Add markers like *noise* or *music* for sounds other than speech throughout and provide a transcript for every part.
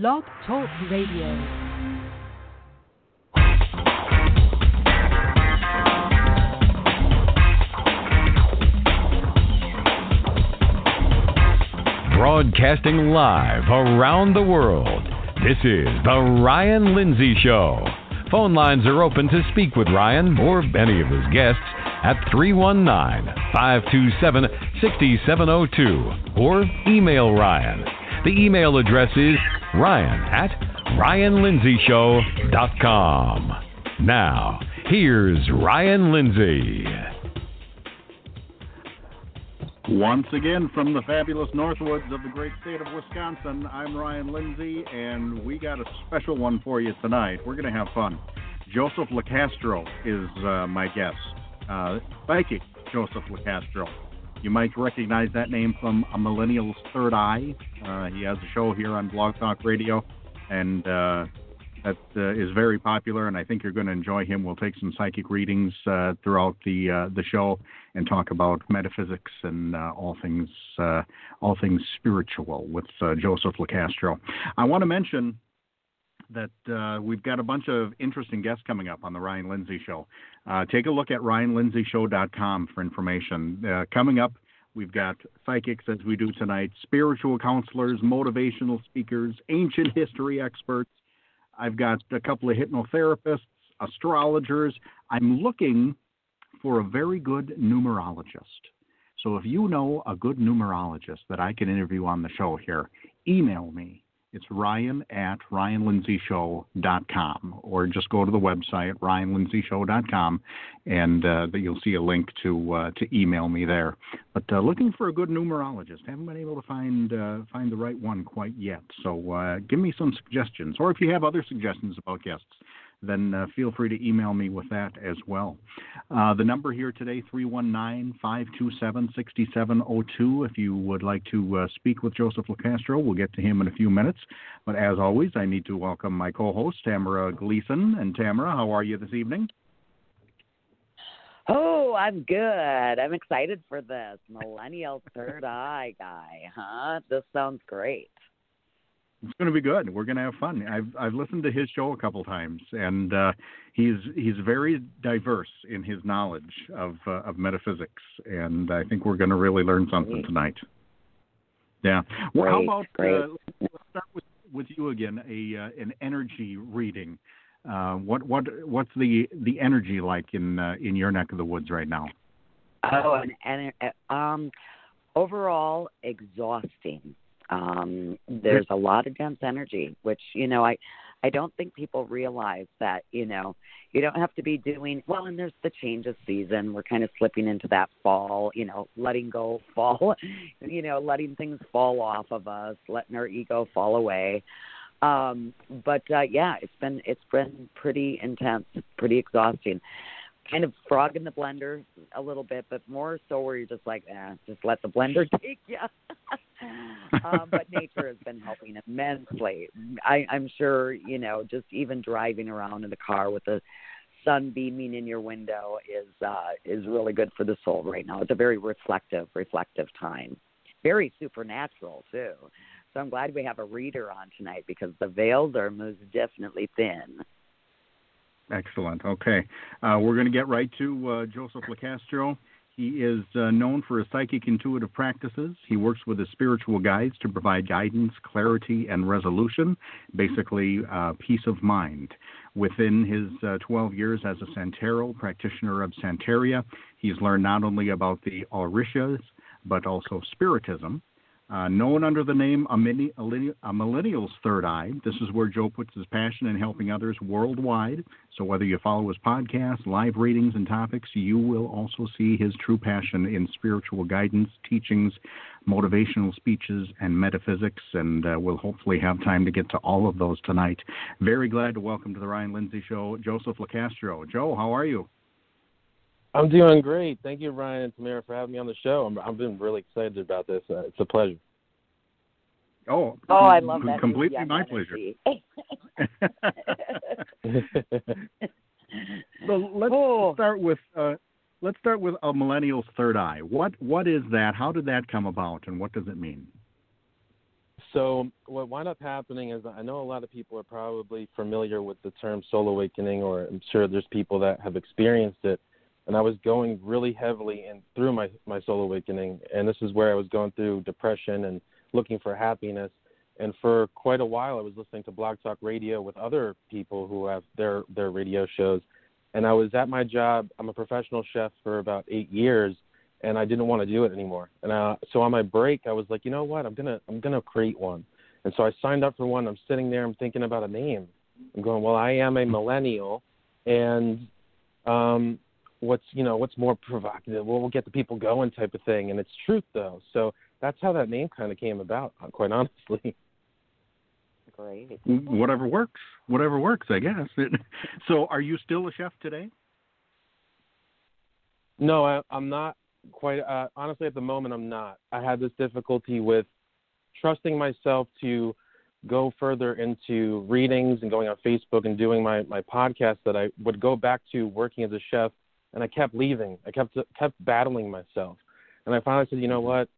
Blog Talk Radio. Broadcasting live around the world. This is The Ryan Lindsay Show. Phone lines are open to speak with Ryan or any of his guests at 319 527 6702 or email Ryan. The email address is ryan at ryanlindsayshow.com. Now, here's Ryan Lindsay. Once again, from the fabulous Northwoods of the great state of Wisconsin, I'm Ryan Lindsay, and we got a special one for you tonight. We're going to have fun. Joseph LoCastro is uh, my guest. Uh, psychic Joseph LoCastro. You might recognize that name from A Millennial's Third Eye. Uh, he has a show here on Blog Talk Radio, and uh, that uh, is very popular, and I think you're going to enjoy him. We'll take some psychic readings uh, throughout the uh, the show and talk about metaphysics and uh, all things all things spiritual with Joseph LoCastro. I want to mention that uh, we've got a bunch of interesting guests coming up on the Ryan Lindsay Show. Uh, take a look at RyanLindsayshow.com for information. Uh, coming up. We've got psychics, as we do tonight, spiritual counselors, motivational speakers, ancient history experts, I've got a couple of hypnotherapists, astrologers. I'm looking for a very good numerologist. So if you know a good numerologist that I can interview on the show here, email me. It's ryan at ryanlindsayshow.com or just go to the website, ryanlindsayshow.com, and uh, that you'll see a link to uh, to email me there. But uh, looking for a good numerologist. Haven't been able to find uh, find the right one quite yet. So uh, give me some suggestions. Or if you have other suggestions about guests, then uh, feel free to email me with that as well. Uh, the number here today, 319 527 6702. If you would like to uh, speak with Joseph LoCastro, we'll get to him in a few minutes. But as always, I need to welcome my co host, Tamara Gleason. And Tamara, how are you this evening? Oh, I'm good. I'm excited for this. Millennial third eye guy, huh? This sounds great. It's going to be good. We're going to have fun. I've I've listened to his show a couple times, and uh, he's he's very diverse in his knowledge of uh, of metaphysics, and I think we're going to really learn something tonight. Yeah. Well, how about uh, let's start with with you again? A uh, an energy reading. Uh, what what what's the the energy like in uh, in your neck of the woods right now? Oh, and, and um, overall exhausting um, there's a lot of dense energy, which you know I I don't think people realize that you know you don't have to be doing well. And there's the change of season. We're kind of slipping into that fall, you know, letting go, *laughs* fall, you know, letting things fall off of us, letting our ego fall away. Um, but uh, yeah, it's been it's been pretty intense, pretty exhausting kind of frog in the blender a little bit, but more so where you're just like, eh, just let the blender *laughs* take you. Um, but *laughs* nature has been helping immensely. I, I'm sure, you know, just even driving around in the car with the sun beaming in your window is uh, is really good for the soul right now. It's a very reflective, reflective time. Very supernatural too. So I'm glad we have a reader on tonight because the veils are most definitely thin. Excellent. Okay. Uh, we're going to get right to uh, Joseph LoCastro. He is uh, known for his psychic intuitive practices. He works with his spiritual guides to provide guidance, clarity, and resolution, basically, uh, peace of mind. Within his uh, 12 years as a Santero practitioner of Santeria, he's learned not only about the Orishas, but also Spiritism. Uh, known under the name a, Mini, a, Millennial's Third Eye, this is where Joe puts his passion in helping others worldwide. So whether you follow his podcast, live readings, and topics, you will also see his true passion in spiritual guidance, teachings, motivational speeches, and metaphysics. And uh, we'll hopefully have time to get to all of those tonight. Very glad to welcome to the Ryan Lindsay Show Joseph LoCastro. Joe, how are you? I'm doing great. Thank you, Ryan and Tamara, for having me on the show. I'm, I've been really excited about this. Uh, it's a pleasure. Oh, oh, I love that. Completely my pleasure. *laughs* so let's oh. start with uh, let's start with a millennial's third eye. What what is that? How did that come about, and what does it mean? So what wound up happening is I know a lot of people are probably familiar with the term soul awakening, or I'm sure there's people that have experienced it and I was going really heavily in through my my soul awakening, and this is where I was going through depression and looking for happiness. And for quite a while, I was listening to Blog Talk Radio with other people who have their their radio shows, and I was at my job. I'm a professional chef for about eight years, and I didn't want to do it anymore. And I, so on my break, I was like, you know what? I'm gonna I'm gonna create one. And so I signed up for one. I'm sitting there. I'm thinking about a name. I'm going, well, I am a millennial, and um, what's you know what's more provocative what will get the people going type of thing and it's truth though. So that's how that name kind of came about uh, quite honestly. Great. Whatever works whatever works i guess. *laughs* So are you still a chef today? No I, i'm not quite uh, honestly at the moment i'm not. I had this difficulty with trusting myself to go further into readings and going on facebook and doing my my podcast that i would go back to working as a chef and I kept leaving. I kept kept battling myself, and I finally said, you know what?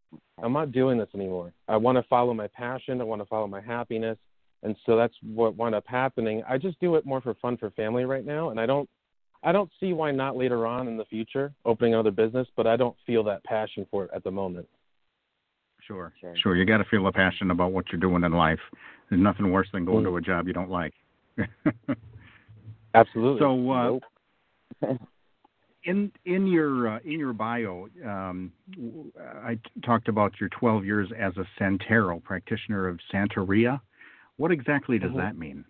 I'm not doing this anymore. I want to follow my passion. I want to follow my happiness, and so that's what wound up happening. I just do it more for fun for family right now, and I don't. I don't see why not later on in the future opening another business, but I don't feel that passion for it at the moment. Sure, sure. sure. You got to feel a passion about what you're doing in life. There's nothing worse than going mm. to a job you don't like. *laughs* Absolutely. So, uh, nope. *laughs* in in your uh, in your bio, um, I talked about your 12 years as a Santero practitioner of Santeria. What exactly does mm-hmm. that mean?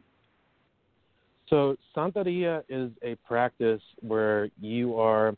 So Santeria is a practice where you are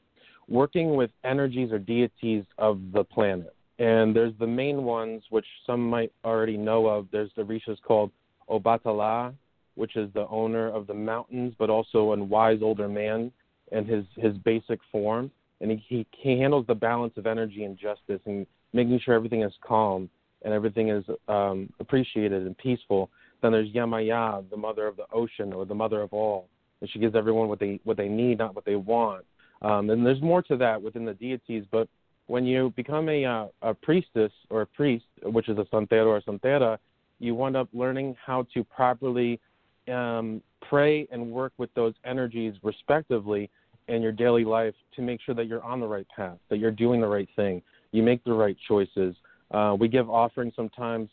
working with energies or deities of the planet. And there's the main ones, which some might already know of. There's the Orishas called Obatala, which is the owner of the mountains, but also a wise older man and his his basic form, and he, he he handles the balance of energy and justice and making sure everything is calm and everything is um, appreciated and peaceful. Then there's Yemaya, the mother of the ocean or the mother of all, and she gives everyone what they what they need, not what they want. Um, and there's more to that within the deities, but when you become a uh, a priestess or a priest, which is a santero or santera, you wind up learning how to properly um, pray and work with those energies respectively in your daily life to make sure that you're on the right path, that you're doing the right thing, you make the right choices. Uh, we give offerings sometimes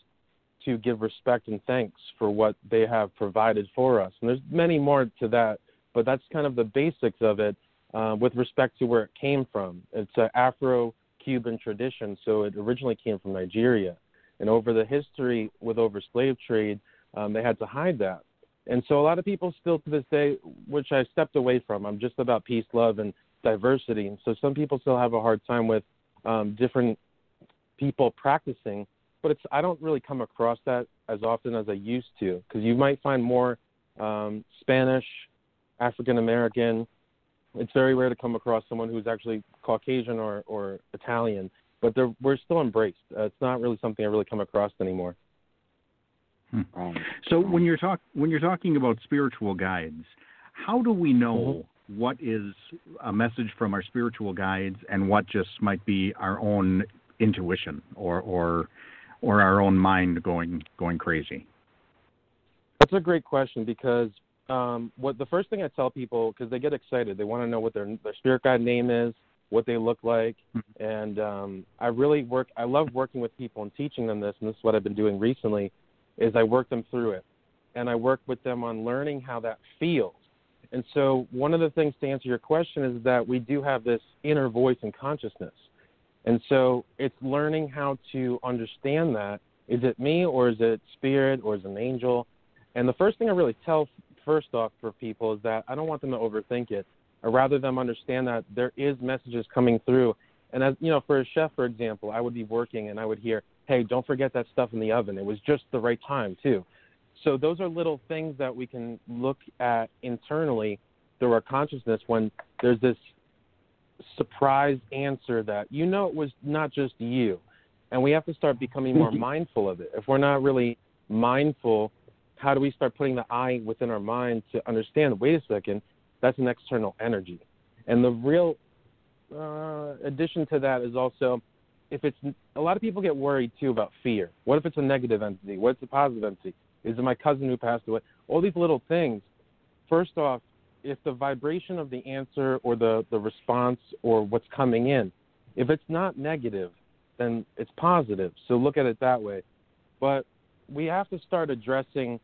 to give respect and thanks for what they have provided for us. And there's many more to that, but that's kind of the basics of it uh, with respect to where it came from. It's an Afro Cuban tradition, so it originally came from Nigeria. And over the history with over slave trade, um, they had to hide that. And so a lot of people still to this day, which I stepped away from, I'm just about peace, love, and diversity. And so some people still have a hard time with um, different people practicing, but it's I don't really come across that as often as I used to because you might find more um, Spanish, African American. It's very rare to come across someone who's actually Caucasian or, or Italian, but we're still embraced. Uh, it's not really something I really come across anymore. Hmm. So when you're talk when you're talking about spiritual guides, how do we know mm-hmm. what is a message from our spiritual guides and what just might be our own intuition or or or our own mind going going crazy? That's a great question because um, what the first thing I tell people because they get excited, they want to know what their their spirit guide name is, what they look like, mm-hmm. and um, I really work. I love working with people and teaching them this, and this is what I've been doing recently is I work them through it. And I work with them on learning how that feels. And so, one of the things to answer your question is that we do have this inner voice and consciousness. And so it's learning how to understand that. Is it me or is it spirit or is it an angel? And the first thing I really tell first off for people is that I don't want them to overthink it. I rather them understand that there is messages coming through. And as you know, for a chef, for example, I would be working and I would hear, "Hey, don't forget that stuff in the oven." It was just the right time too. So those are little things that we can look at internally through our consciousness when there's this surprise answer that you know it was not just you. And we have to start becoming more *laughs* mindful of it. If we're not really mindful, how do we start putting the I within our mind to understand, wait a second, that's an external energy. And the real uh, addition to that is also if it's a lot of people get worried too about fear. What if it's a negative entity? What's a positive entity? Is it my cousin who passed away? All these little things. First off, if the vibration of the answer or the, the response or what's coming in, if it's not negative, then it's positive. So look at it that way. But we have to start addressing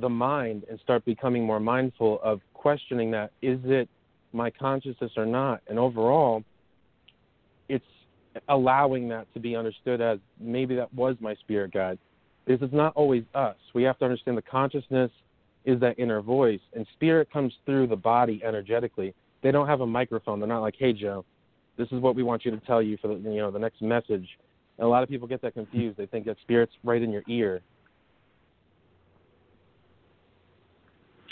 the mind and start becoming more mindful of questioning that is it my consciousness or not? And overall, it's allowing that to be understood as maybe that was my spirit guide. Because it's not always us. We have to understand the consciousness is that inner voice, and spirit comes through the body energetically. They don't have a microphone. They're not like, "Hey, Joe, this is what we want you to tell you for the you know the next message." And a lot of people get that confused. They think that spirit's right in your ear.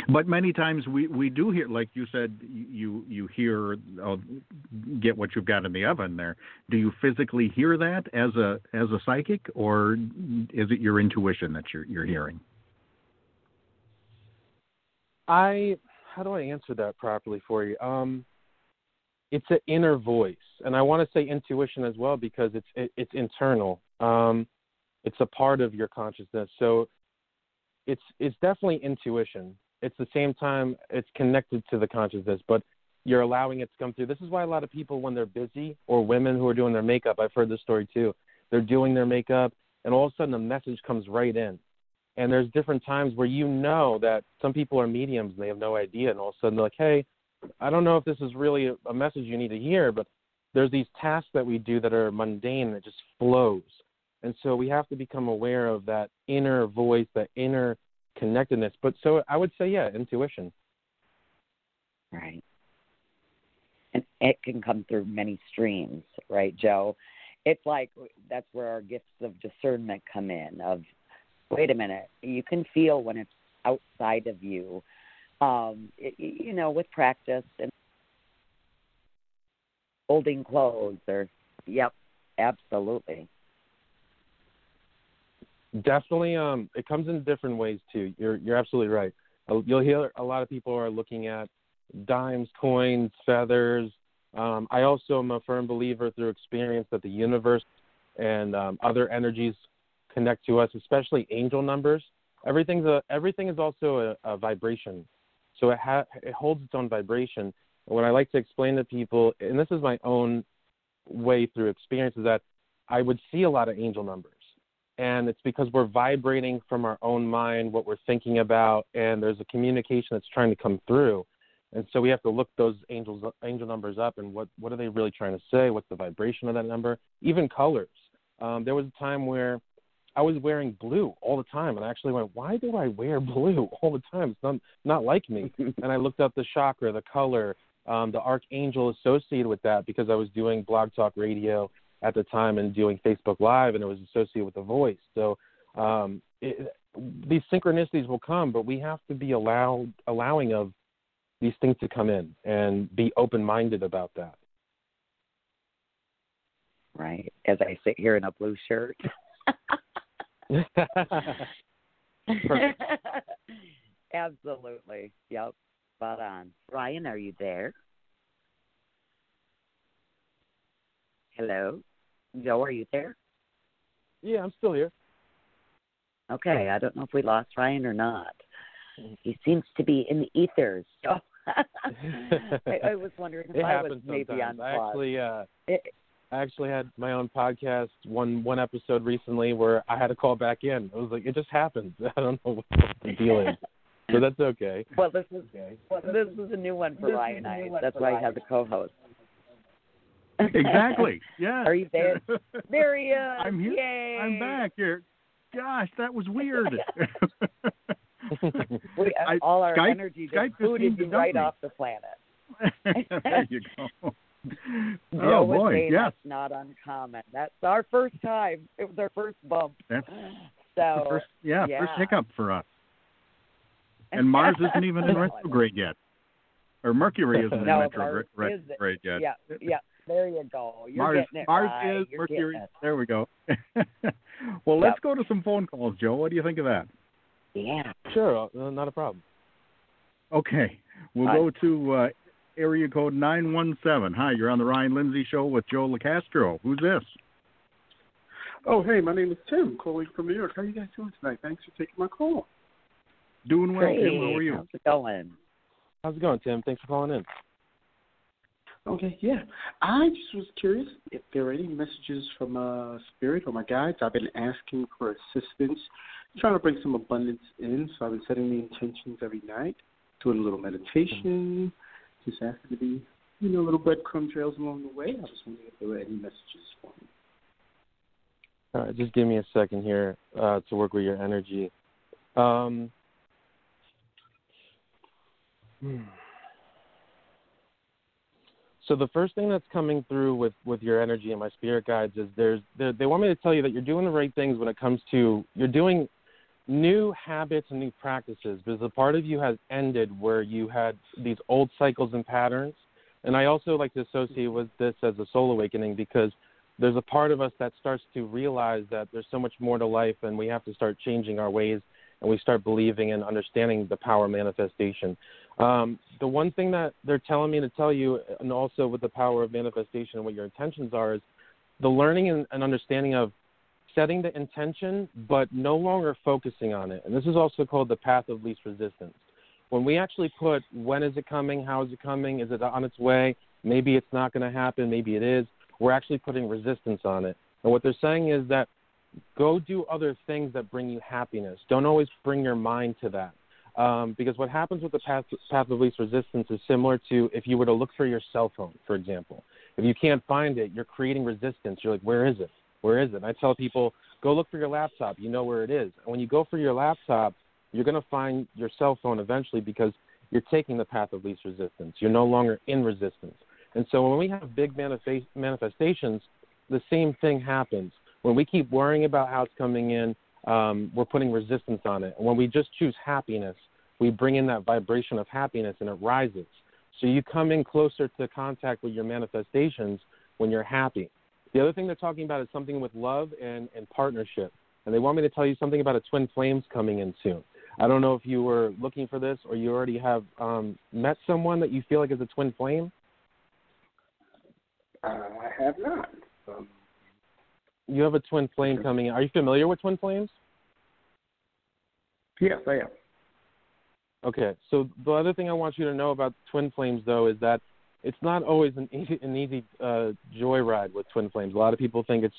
But many times we, we do hear, like you said, you you hear, uh, get what you've got in the oven there. Do you physically hear that as a as a psychic, or is it your intuition that you're you're hearing? I how do I answer that properly for you? Um, it's an inner voice, and I want to say intuition as well because it's it, it's internal. Um, it's a part of your consciousness, so it's it's definitely intuition. It's the same time it's connected to the consciousness, but you're allowing it to come through. This is why a lot of people, when they're busy, or women who are doing their makeup, I've heard this story too. They're doing their makeup, and all of a sudden a message comes right in and there's different times where you know that some people are mediums and they have no idea, and all of a sudden they're like, hey, I don't know if this is really a, a message you need to hear, but there's these tasks that we do that are mundane and it just flows. And so we have to become aware of that inner voice, that inner connectedness. But so I would say, yeah, intuition. Right. And it can come through many streams, right, Joe? It's like that's where our gifts of discernment come in of wait a minute, you can feel when it's outside of you. Um, it, you know, with practice and folding clothes or, yep, absolutely. Definitely, um, it comes in different ways too. You're you're absolutely right. Uh, you'll hear a lot of people are looking at dimes, coins, feathers. Um, I also am a firm believer through experience that the universe and um, other energies connect to us, especially angel numbers. Everything's a, everything is also a, a vibration, so it ha- it holds its own vibration. And what I like to explain to people, and this is my own way through experience, is that I would see a lot of angel numbers, and it's because we're vibrating from our own mind, what we're thinking about, and there's a communication that's trying to come through. And so we have to look those angels angel numbers up and what what are they really trying to say? What's the vibration of that number? Even colors. Um, there was a time where I was wearing blue all the time, and I actually went, "Why do I wear *laughs* blue all the time? It's not not like me." *laughs* and I looked up the chakra, the color, um, the archangel associated with that because I was doing Blog Talk Radio at the time and doing Facebook Live, and it was associated with the voice. So um, it, these synchronicities will come, but we have to be allowed allowing of these things to come in and be open minded about that. Right. As I sit here in a blue shirt. *laughs* *laughs* Absolutely. Yep. Spot on. Ryan, are you there? Hello? Joe, are you there? Yeah, I'm still here. Okay, I don't know if we lost Ryan or not. He seems to be in the ethers. So *laughs* *laughs* I, I was wondering if it I was maybe sometimes. on I actually uh it, I actually had my own podcast one one episode recently where I had to call back in. It was like it just happens. *laughs* I don't know what the deal is, so that's okay. Well, this is okay. well, this is a new one for This Ryan. is I. one That's for why Ryan. he has a co-host. Exactly. Yeah. Are you there? There he is. I'm here. Yay. I'm back here. Gosh, that was weird. *laughs* *laughs* We, uh, I- all our Skype- energy just booted you right me. off the planet. *laughs* there you go. Oh, Joe oh boy, yes. that's not uncommon. That's our first time. It was our first bump. That's *gasps* So first, yeah, yeah. first hiccup for us. And Mars isn't even in retrograde yet, or Mercury isn't in No, retrograde, is- retrograde yet. yeah, yeah. There you go. You're Mars, getting it Mars right. is You're Mercury. it. There we go. *laughs* well, let's Yep. go to some phone calls, Joe. What do you think of that? Yeah. Sure, uh, not a problem. Okay, we'll Hi. go to uh, area code nine one seven. Hi, you're on the Ryan Lindsay Show with Joe LoCastro. Who's this? Oh, hey, my name is Tim, calling from New York. How are you guys doing tonight? Thanks for taking my call. Doing well, Great. Tim. How are you? How's it going? How's it going, Tim? Thanks for calling in. Okay, yeah. I just was curious if there are any messages from uh, Spirit or my guides. I've been asking for assistance, trying to bring some abundance in. So I've been setting the intentions every night, doing a little meditation, just asking to be, you know, little breadcrumb trails along the way. I was wondering if there were any messages for me. All right, just give me a second here uh, to work with your energy. Um, hmm. So the first thing that's coming through with, with your energy and my spirit guides is there's they want me to tell you that you're doing the right things when it comes to you're doing new habits and new practices because a part of you has ended where you had these old cycles and patterns. And I also like to associate with this as a soul awakening because there's a part of us that starts to realize that there's so much more to life and we have to start changing our ways and we start believing and understanding the power of manifestation. Um, the one thing that they're telling me to tell you, and also with the power of manifestation and what your intentions are, is the learning and, and understanding of setting the intention, but no longer focusing on it. And this is also called the path of least resistance. When we actually put when is it coming, how is it coming, is it on its way, maybe it's not going to happen, maybe it is, we're actually putting resistance on it. And what they're saying is that go do other things that bring you happiness. Don't always bring your mind to that. Um, because what happens with the path, path of least resistance is similar to if you were to look for your cell phone, for example. If you can't find it, you're creating resistance. You're like, where is it? Where is it? And I tell people, go look for your laptop. You know where it is. And when you go for your laptop, you're going to find your cell phone eventually because you're taking the path of least resistance. You're no longer in resistance. And so when we have big manifest- manifestations, the same thing happens. When we keep worrying about how it's coming in, um, we're putting resistance on it. And when we just choose happiness, we bring in that vibration of happiness and it rises. So you come in closer to contact with your manifestations when you're happy. The other thing they're talking about is something with love and, and partnership. And they want me to tell you something about a twin flames coming in soon. I don't know if you were looking for this or you already have um, met someone that you feel like is a twin flame. Uh, I have not. Um, You have a twin flame coming in. Are you familiar with twin flames? yes, I am. Okay, so the other thing I want you to know about twin flames, though, is that it's not always an easy, an easy uh, joyride with twin flames. A lot of people think it's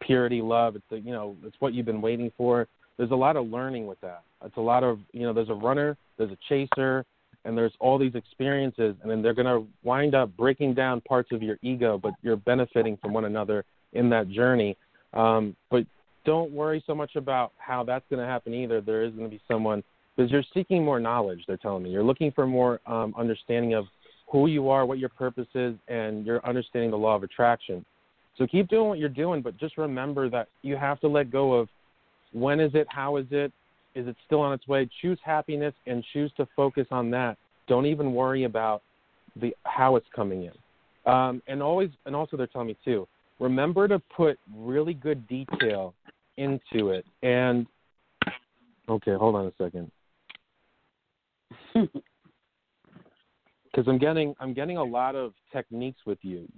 purity, love. It's the, you know, it's what you've been waiting for. There's a lot of learning with that. It's a lot of you know. There's a runner, there's a chaser, and there's all these experiences, and then they're going to wind up breaking down parts of your ego, but you're benefiting from one another in that journey. Um, but don't worry so much about how that's going to happen either. There is going to be someone because you're seeking more knowledge. They're telling me you're looking for more um, understanding of who you are, what your purpose is, and you're understanding the law of attraction. So keep doing what you're doing, but just remember that you have to let go of when is it, how is it, is it still on its way? Choose happiness and choose to focus on that. Don't even worry about the how it's coming in. Um, and always, and also they're telling me too. Remember to put really good detail into it. And okay, hold on a second. *laughs* because I'm getting I'm getting a lot of techniques with you,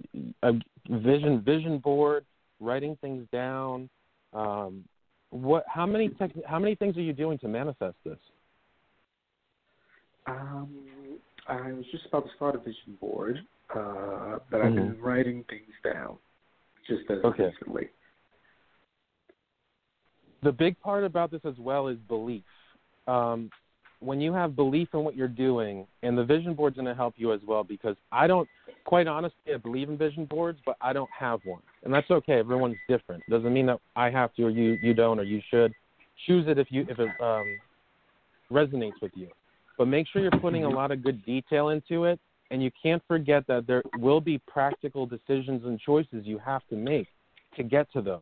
a vision vision board, writing things down. Um, what? How many tech, How many things are you doing to manifest this? Um, I was just about to start a vision board, uh, but I've been writing things down just as Okay. The big part about this as well is belief. Um, when you have belief in what you're doing, and the vision board's going to help you as well because I don't, quite honestly, I believe in vision boards, but I don't have one, and that's okay. Everyone's different. It Doesn't mean that I have to or you you don't or you should. Choose it if you if it um, resonates with you, but make sure you're putting a lot of good detail into it, and you can't forget that there will be practical decisions and choices you have to make to get to those.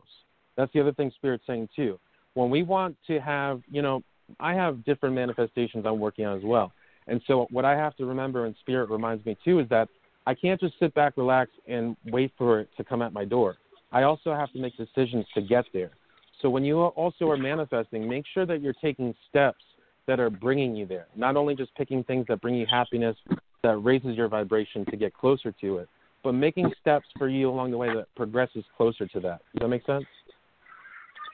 That's the other thing Spirit's saying too. When we want to have, you know, I have different manifestations I'm working on as well. And so what I have to remember and spirit reminds me too is that I can't just sit back, relax, and wait for it to come at my door. I also have to make decisions to get there. So when you also are manifesting, make sure that you're taking steps that are bringing you there. Not only just picking things that bring you happiness, that raises your vibration to get closer to it, but making steps for you along the way that progresses closer to that. Does that make sense?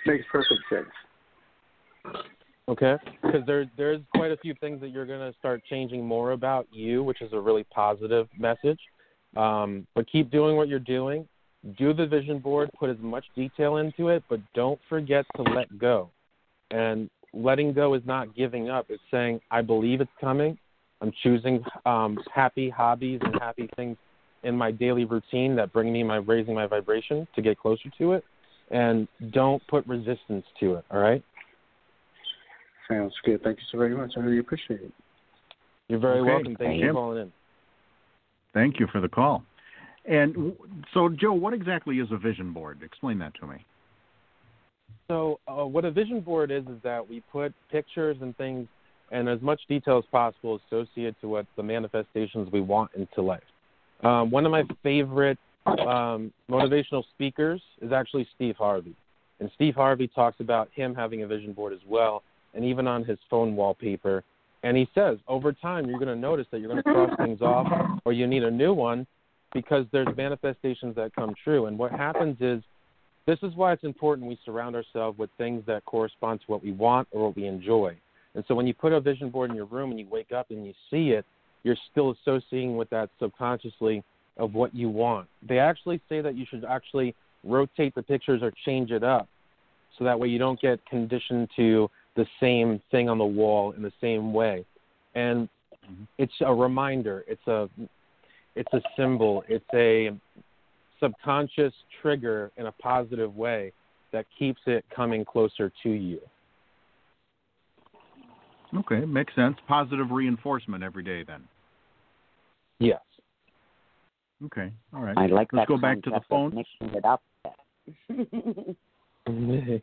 Makes perfect sense. Okay, because there there's quite a few things that you're going to start changing more about you, which is a really positive message. Um, but keep doing what you're doing. Do the vision board. Put as much detail into it, but don't forget to let go. And letting go is not giving up. It's saying I believe it's coming. I'm choosing um, happy hobbies and happy things in my daily routine that bring me my raising my vibration to get closer to it. And don't put resistance to it. All right. Sounds good. Thank you so very much. I really appreciate it. You're very Okay. welcome. Thank you for calling in. Thank you for the call. And so, Joe, what exactly is a vision board? Explain that to me. So, uh, what a vision board is is that we put pictures and things and as much detail as possible associated to what the manifestations we want into life. Um, one of my favorite um, motivational speakers is actually Steve Harvey, and Steve Harvey talks about him having a vision board as well, and even on his phone wallpaper. And he says over time you're going to notice that you're going to cross things off, or you need a new one, because there's manifestations that come true. And what happens is this is why it's important we surround ourselves with things that correspond to what we want or what we enjoy. And so when you put a vision board in your room and you wake up and you see it, you're still associating with that subconsciously of what you want. They actually say that you should actually rotate the pictures or change it up so that way you don't get conditioned to the same thing on the wall in the same way. And mm-hmm. it's a reminder, it's a it's a symbol, it's a subconscious trigger in a positive way that keeps it coming closer to you. Okay, makes sense. Positive reinforcement every day, then. Yes. Okay, all right. I like Let's that go back to the concept of phones. Mixing it up. *laughs*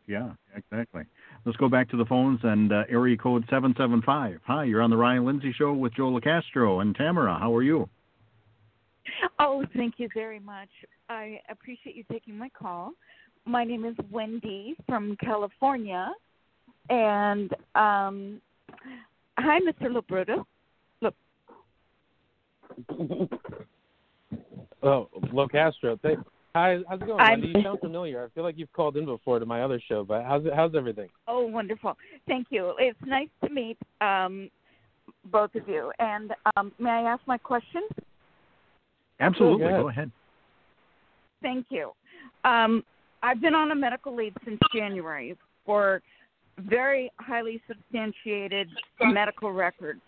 Yeah, exactly. Let's go back to the phones and uh, area code 775. Hi, you're on the Ryan Lindsay Show with Joe LoCastro and Tamara. How are you? Oh, thank you very much. I appreciate you taking my call. My name is Wendy from California, and um, hi, Mr. Labruto. Look, *laughs* Oh, Locastro. Th- Hi, how's it going? I'm- You sound familiar. I feel like you've called in before to my other show, but how's it, how's everything? oh, wonderful. Thank you. It's nice to meet um, both of you. And um, may I ask my question? Absolutely. Go ahead. Go ahead. Thank you. Um, I've been on a medical leave since January for very highly substantiated medical records.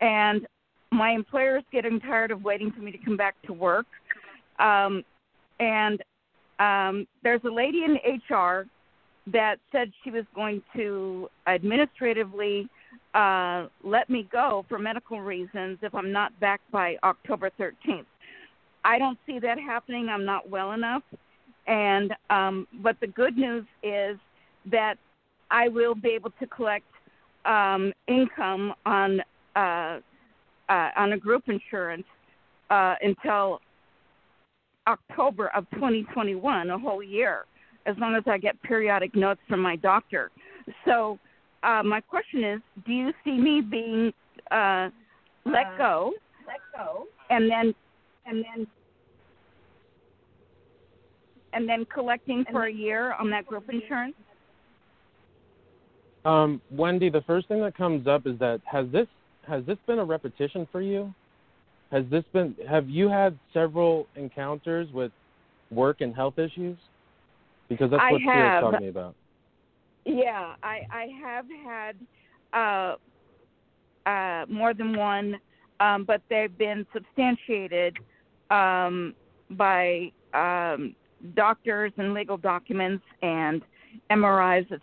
And my employer is getting tired of waiting for me to come back to work. Um, and um, there's a lady in HR that said she was going to administratively uh, let me go for medical reasons if I'm not back by October 13th. I don't see that happening. I'm not well enough. And um, but the good news is that I will be able to collect um, income on uh, uh, on a group insurance uh, until October of 2021, a whole year, as long as I get periodic notes from my doctor. So uh, my question is, do you see me being uh, let go, let go, and then and then and then collecting for a year on that group insurance? Um, Wendy, the first thing that comes up is that has this has this been a repetition for you? Has this been have you had several encounters with work and health issues? Because that's what have. talking about. Yeah, I I have had uh uh, more than one, um, but they've been substantiated um, by um, doctors and legal documents and MRIs, et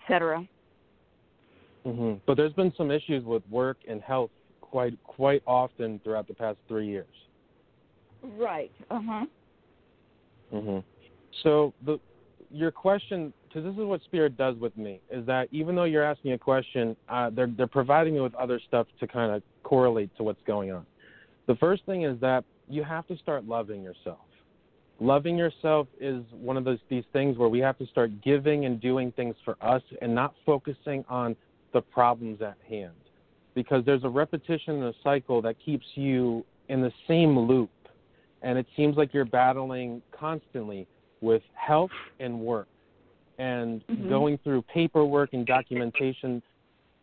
cetera. hmm But there's been some issues with work and health quite quite often throughout the past three years. Right. Uh huh. hmm So the your question, because this is what Spirit does with me, is that even though you're asking a question, uh, they're they're providing me with other stuff to kind of correlate to what's going on. The first thing is that you have to start loving yourself. Loving yourself is one of those these things where we have to start giving and doing things for us and not focusing on the problems at hand. Because there's a repetition and a cycle that keeps you in the same loop. And it seems like you're battling constantly with health and work and Mhm. going through paperwork and documentation.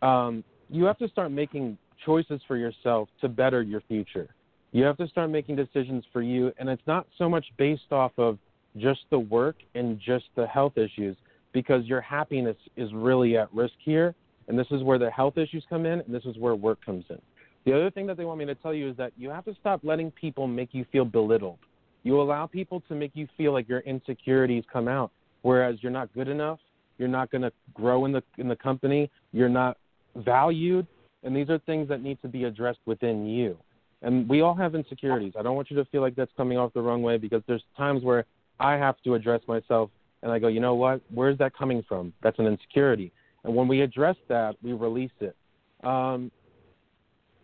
Um, you have to start making choices for yourself to better your future. You have to start making decisions for you, and it's not so much based off of just the work and just the health issues, because your happiness is really at risk here. And this is where the health issues come in, and this is where work comes in. The other thing that they want me to tell you is that you have to stop letting people make you feel belittled. You allow people to make you feel like your insecurities come out, whereas you're not good enough, you're not going to grow in the in the company, you're not valued, and these are things that need to be addressed within you. And we all have insecurities. I don't want you to feel like that's coming off the wrong way because there's times where I have to address myself and I go, you know what? Where's that coming from? That's an insecurity. And when we address that, we release it. Um,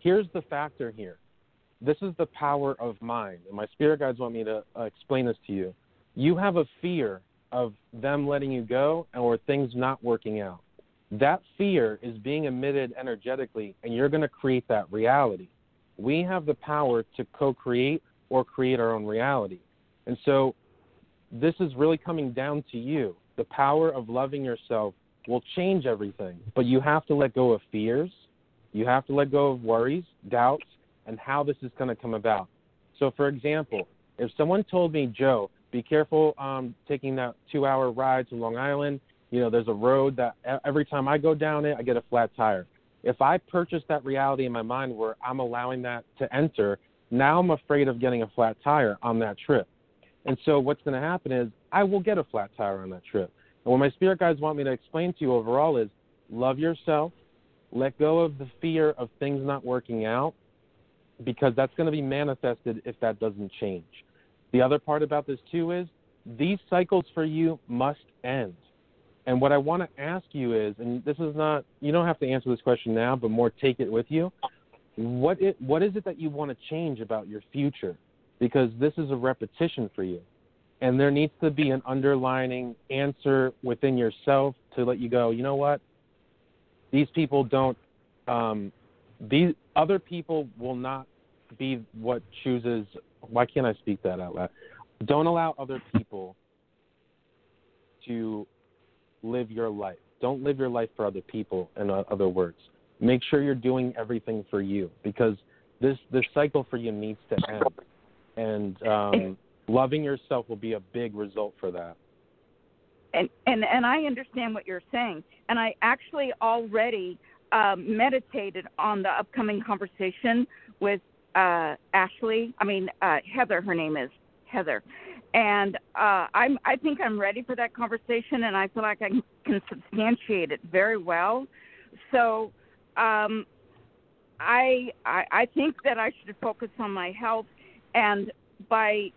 here's the factor here. This is the power of mind. And my spirit guides want me to uh, explain this to you. You have a fear of them letting you go or things not working out. That fear is being emitted energetically, and you're going to create that reality. We have the power to co create or create our own reality. And so this is really coming down to you. The power of loving yourself will change everything, but you have to let go of fears. You have to let go of worries, doubts, and how this is going to come about. So, for example, if someone told me, Joe, be careful um, taking that two hour ride to Long Island, you know, there's a road that every time I go down it, I get a flat tire. If I purchase that reality in my mind where I'm allowing that to enter, now I'm afraid of getting a flat tire on that trip. And so what's going to happen is I will get a flat tire on that trip. And what my spirit guides want me to explain to you overall is love yourself, let go of the fear of things not working out, because that's going to be manifested if that doesn't change. The other part about this too is these cycles for you must end. And what I want to ask you is, and this is not, you don't have to answer this question now, but more take it with you. What it, what is it that you want to change about your future? Because this is a repetition for you. And there needs to be an underlining answer within yourself to let you go, you know what? These people don't, um, these other people will not be what chooses. Why can't I speak that out loud? Don't allow other people to live your life. Don't live your life for other people. In other words, make sure you're doing everything for you because this this cycle for you needs to end. And um, loving yourself will be a big result for that. and and and I understand what you're saying, and I actually already um, meditated on the upcoming conversation with uh, Ashley. I mean uh, Heather. Her name is Heather, and uh, I'm I think I'm ready for that conversation, and I feel like I can, can substantiate it very well. So. Um, I, I I think that I should focus on my health, and by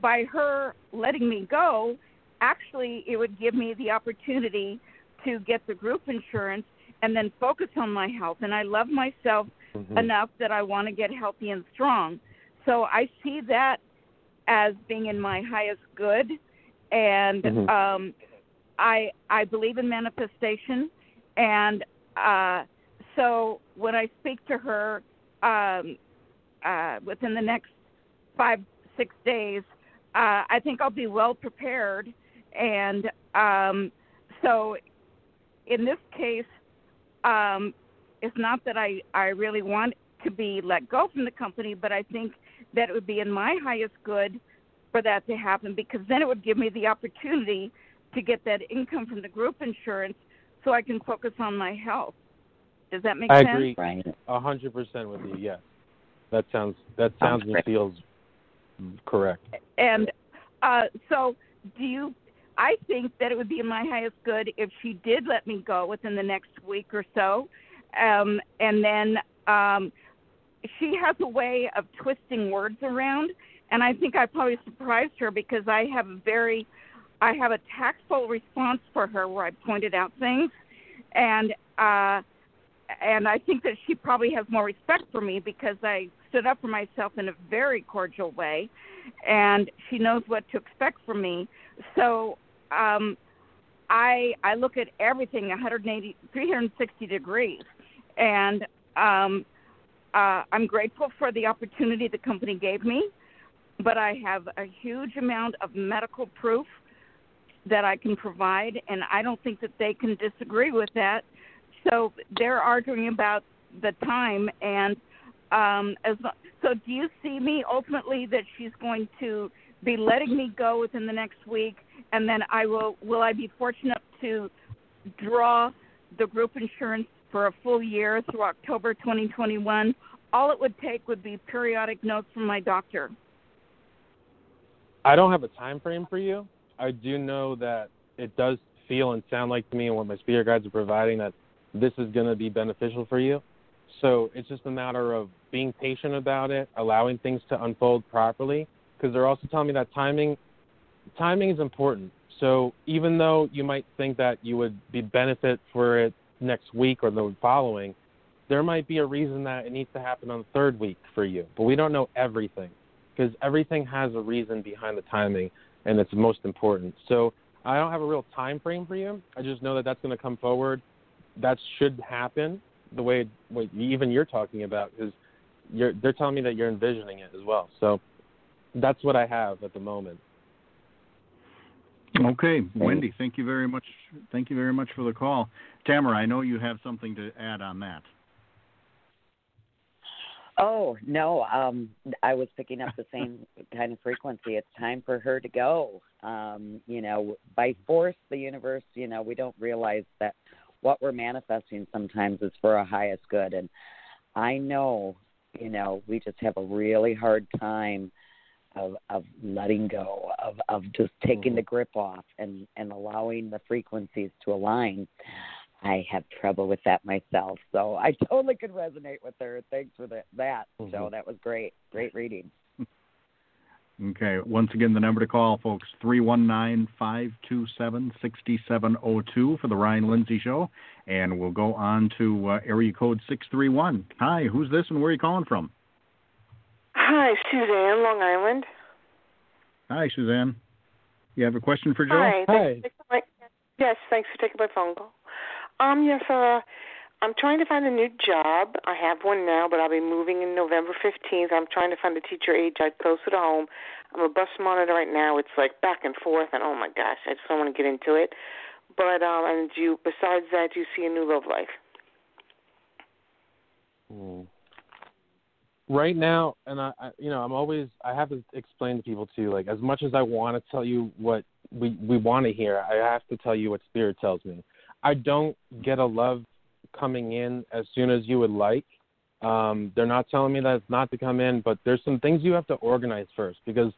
by her letting me go, actually it would give me the opportunity to get the group insurance and then focus on my health. And I love myself Mhm. enough that I want to get healthy and strong. So I see that as being in my highest good, and Mhm. um, I I believe in manifestation, and uh, so when I speak to her um, uh, within the next five six days, uh, I think I'll be well prepared, and um, so in this case, um, it's not that I I really want to be let go from the company, but I think that it would be in my highest good for that to happen because then it would give me the opportunity to get that income from the group insurance so I can focus on my health. Does that make I sense? I agree a hundred percent with you. Yes, that sounds that sounds and feels correct. And uh, so, do you? I think that it would be in my highest good if she did let me go within the next week or so, um, and then um, she has a way of twisting words around, and I think I probably surprised her because I have a very, I have a tactful response for her where I pointed out things, and uh, and I think that she probably has more respect for me because I stood up for myself in a very cordial way, and she knows what to expect from me. So um, I I look at everything 180 360 degrees, and um, uh, I'm grateful for the opportunity the company gave me, but I have a huge amount of medical proof that I can provide, and I don't think that they can disagree with that. So they're arguing about the time, and um, as so, do you see me ultimately that she's going to be letting me go within the next week, and then I will will I be fortunate to draw the group insurance for a full year through October 2021? All it would take would be periodic notes from my doctor. I don't have a time frame for you. I do know that it does feel and sound like to me, and what my spirit guides are providing, that this is going to be beneficial for you. So it's just a matter of being patient about it, allowing things to unfold properly, because they're also telling me that timing, timing is important. So even though you might think that you would be benefit for it next week or the following, there might be a reason that it needs to happen on the third week for you. But we don't know everything because everything has a reason behind the timing, and it's most important. So I don't have a real time frame for you. I just know that that's going to come forward. That should happen the way what even you're talking about is you're they're telling me that you're envisioning it as well. So that's what I have at the moment. Okay, Wendy, thank you very much. Thank you very much for the call. Tamara, I know you have something to add on that. Oh no, um, I was picking up the same *laughs* kind of frequency. It's time for her to go. Um, you know, by force, the universe. You know, we don't realize that what we're manifesting sometimes is for our highest good. And I know, you know, we just have a really hard time of of letting go, of of just taking the grip off and and allowing the frequencies to align. I have trouble with that myself, so I totally could resonate with her. Thanks for that. That Mhm. so that was great, great reading. Okay, once again, the number to call, folks, 319 527 6702 for the Ryan Lindsay Show. And we'll go on to uh, area code 631. Hi, who's this and where are you calling from? Hi, Suzanne, Long Island. Hi, Suzanne. You have a question for Joe? Hi. Hi. Thanks for my, yes, thanks for taking my phone call. Um, yes, uh, I'm trying to find a new job. I have one now, but I'll be moving in November 15th. I'm trying to find a teacher aide job closer to home. I'm a bus monitor right now. It's like back and forth, and oh my gosh, I just don't want to get into it. But um, and do you, besides that, do you see a new love life? Mm. Right now, and I, I, you know, I'm always I have to explain to people too. Like as much as I want to tell you what we we want to hear, I have to tell you what spirit tells me. I don't get a love coming in as soon as you would like. Um, they're not telling me that it's not to come in, but there's some things you have to organize first because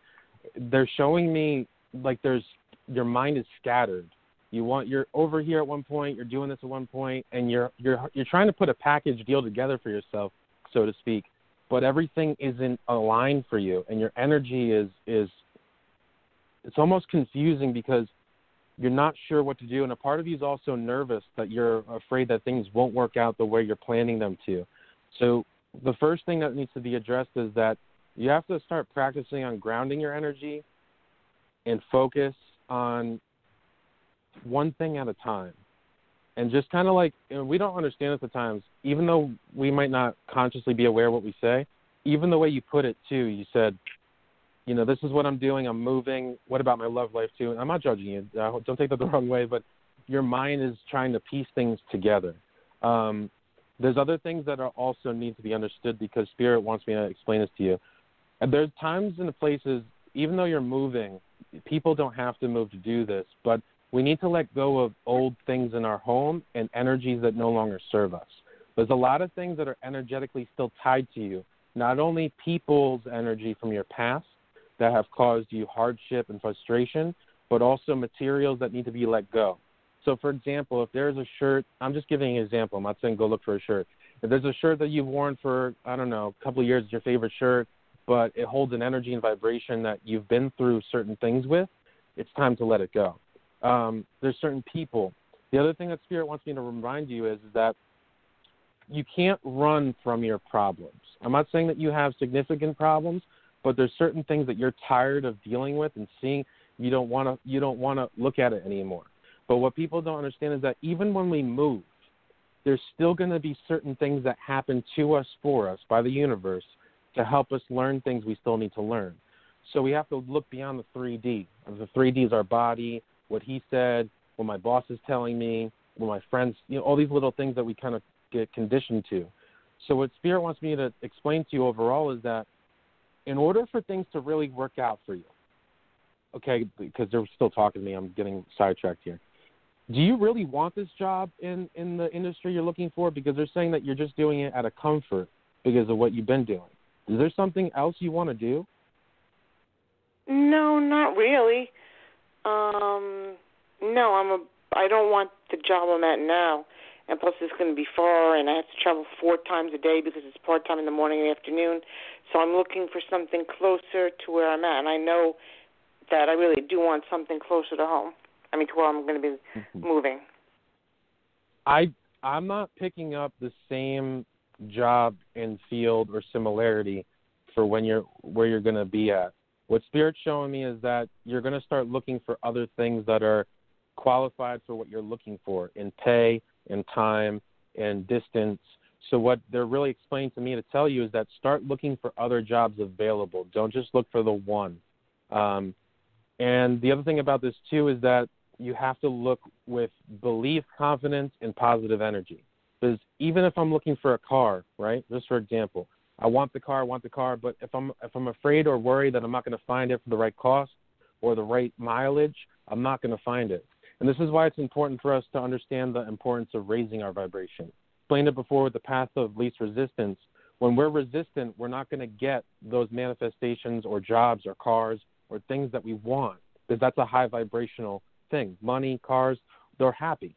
they're showing me like there's your mind is scattered. You want you're over here at one point, you're doing this at one point, and you're you're you're trying to put a package deal together for yourself, so to speak. But everything isn't aligned for you, and your energy is is it's almost confusing because you're not sure what to do, and a part of you is also nervous that you're afraid that things won't work out the way you're planning them to. So the first thing that needs to be addressed is that you have to start practicing on grounding your energy and focus on one thing at a time. And just kind of like, you know, we don't understand at the times, even though we might not consciously be aware of what we say, even the way you put it too, you said, you know, this is what I'm doing. I'm moving. What about my love life too? And I'm not judging you. Don't take that the *laughs* wrong way, but your mind is trying to piece things together. Um, there's other things that are also need to be understood because spirit wants me to explain this to you. And there's times and places, even though you're moving, people don't have to move to do this, but we need to let go of old things in our home and energies that no longer serve us. There's a lot of things that are energetically still tied to you. Not only people's energy from your past that have caused you hardship and frustration, but also materials that need to be let go. So, for example, if there's a shirt, I'm just giving an example. I'm not saying go look for a shirt. If there's a shirt that you've worn for, I don't know, a couple of years, it's your favorite shirt, but it holds an energy and vibration that you've been through certain things with, it's time to let it go. Um, there's certain people. The other thing that Spirit wants me to remind you is, is that you can't run from your problems. I'm not saying that you have significant problems, but there's certain things that you're tired of dealing with and seeing you don't want to you don't want to look at it anymore. But what people don't understand is that even when we move, there's still going to be certain things that happen to us for us by the universe to help us learn things we still need to learn. So we have to look beyond the 3D. The 3D is our body, what he said, what my boss is telling me, what my friends, you know, all these little things that we kind of get conditioned to. So what Spirit wants me to explain to you overall is that in order for things to really work out for you, okay, because they're still talking to me, I'm getting sidetracked here. Do you really want this job in in the industry you're looking for? Because they're saying that you're just doing it out of comfort because of what you've been doing. Is there something else you want to do? No, not really. Um, no, I'm a. I don't want the job I'm at now, and plus it's going to be far, and I have to travel four times a day because it's part time in the morning and afternoon. So I'm looking for something closer to where I'm at, and I know that I really do want something closer to home. I mean, to where I'm going to be mm-hmm. moving. I I'm not picking up the same job and field or similarity for when you're where you're going to be at. What Spirit's showing me is that you're going to start looking for other things that are qualified for what you're looking for in pay, in time, and distance. So what they're really explaining to me to tell you is that start looking for other jobs available. Don't just look for the one. Um, and the other thing about this too is that you have to look with belief, confidence, and positive energy. Because even if I'm looking for a car, right? Just for example, I want the car, I want the car, but if I'm if I'm afraid or worried that I'm not going to find it for the right cost or the right mileage, I'm not going to find it. And this is why it's important for us to understand the importance of raising our vibration. Explained it before with the path of least resistance. When we're resistant, we're not going to get those manifestations or jobs or cars or things that we want because that's a high vibrational thing. Money, cars, they're happy.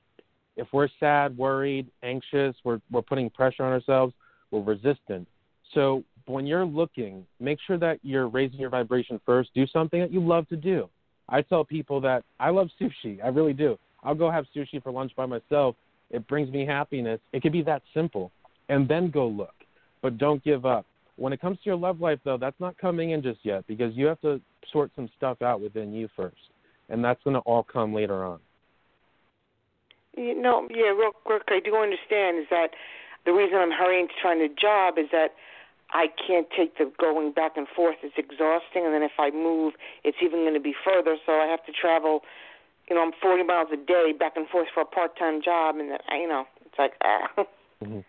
If we're sad, worried, anxious, we're we're putting pressure on ourselves, we're resistant. So when you're looking, make sure that you're raising your vibration first. Do something that you love to do. I tell people that I love sushi. I really do. I'll go have sushi for lunch by myself. It brings me happiness. It could be that simple. And then go look. But don't give up. When it comes to your love life, though, that's not coming in just yet because you have to sort some stuff out within you first. And that's going to all come later on. You know, yeah, real quick, I do understand is that the reason I'm hurrying to find a job is that I can't take the going back and forth. It's exhausting, and then if I move, it's even going to be further. So I have to travel. You know, I'm 40 miles a day back and forth for a part-time job, and then you know, it's like ah. Mm-hmm.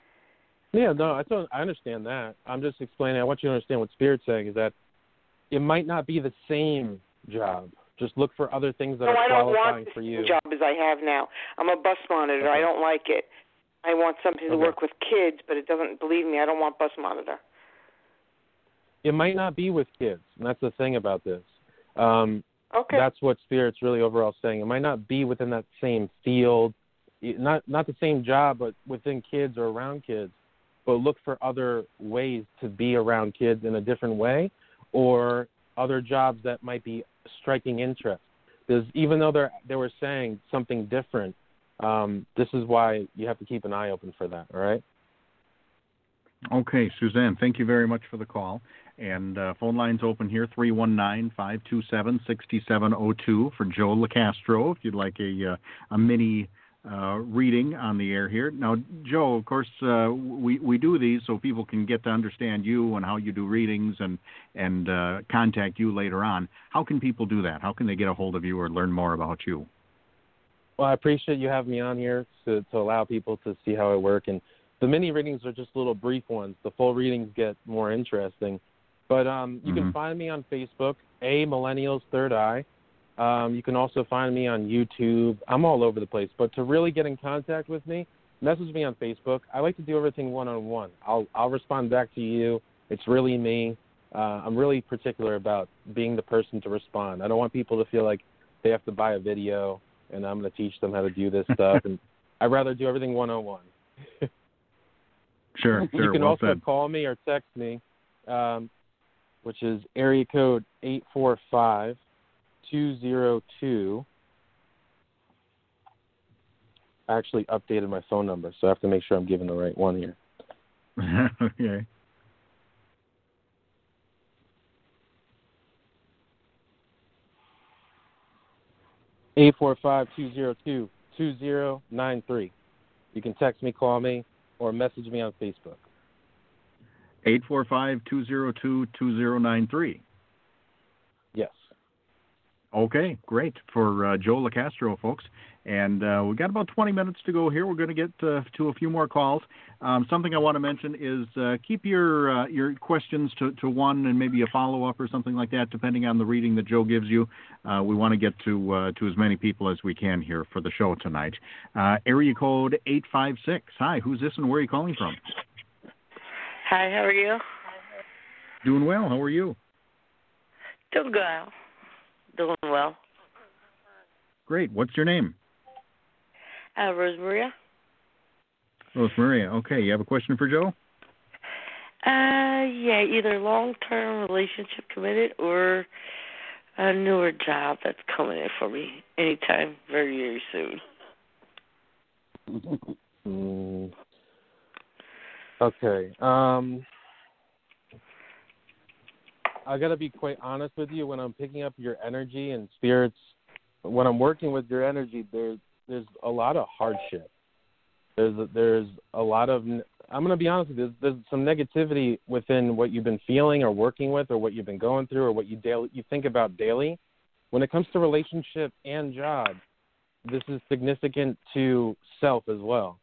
Yeah, no, I don't. I understand that. I'm just explaining. I want you to understand what Spirit's saying is that it might not be the same job. Just look for other things that no, are qualifying I don't want for you. Job as I have now. I'm a bus monitor. Okay. I don't like it. I want something to okay. work with kids, but it doesn't. Believe me, I don't want bus monitor it might not be with kids. And that's the thing about this. Um, okay. That's what Spirit's really overall saying. It might not be within that same field, not not the same job, but within kids or around kids. But look for other ways to be around kids in a different way, or other jobs that might be striking interest. Because even though they they were saying something different, um, this is why you have to keep an eye open for that. All right. Okay, Suzanne, thank you very much for the call. And uh, phone lines open here 319 527 6702 for Joe LoCastro if you'd like a, uh, a mini uh, reading on the air here. Now, Joe, of course, uh, we, we do these so people can get to understand you and how you do readings and, and uh, contact you later on. How can people do that? How can they get a hold of you or learn more about you? Well, I appreciate you having me on here to, to allow people to see how I work. And the mini readings are just little brief ones. The full readings get more interesting. But um, you mm-hmm. can find me on Facebook, A Millennials Third Eye. Um, you can also find me on YouTube. I'm all over the place. But to really get in contact with me, message me on Facebook. I like to do everything one on one. I'll I'll respond back to you. It's really me. Uh, I'm really particular about being the person to respond. I don't want people to feel like they have to buy a video and I'm going to teach them how to do this *laughs* stuff. and I'd rather do everything one on one. Sure, *laughs* sure. You can well also said. call me or text me, um, which is area code eight four five two zero two. I actually updated my phone number, so I have to make sure I'm giving the right one here. *laughs* okay. Eight four five two zero two two zero nine three. You can text me, call me, or message me on Facebook. Eight four five two zero two two zero nine three. Yes. Okay, great for uh, Joe LoCastro, folks. And uh, we've got about 20 minutes to go here. We're going to get uh, to a few more calls. Um, something I want to mention is uh, keep your uh, your questions to, to one and maybe a follow up or something like that, depending on the reading that Joe gives you. Uh, we want to get to uh, to as many people as we can here for the show tonight. Uh, area code 856. Hi, who's this and where are you calling from? Hi, how are you? Doing well. How are you? Doing good. Doing well. Great. What's your name? Uh, Rosemaria? Rosemaria. Okay, you have a question for Joe? Uh, yeah, either long-term relationship committed or a newer job that's coming in for me anytime, very, very soon. *laughs* Okay. Um, I gotta be quite honest with you. When I'm picking up your energy and spirits, when I'm working with your energy, there's there's a lot of hardship. There's a, there's a lot of I'm gonna be honest with you. There's, there's some negativity within what you've been feeling or working with, or what you've been going through, or what you daily you think about daily. When it comes to relationship and job, this is significant to self as well.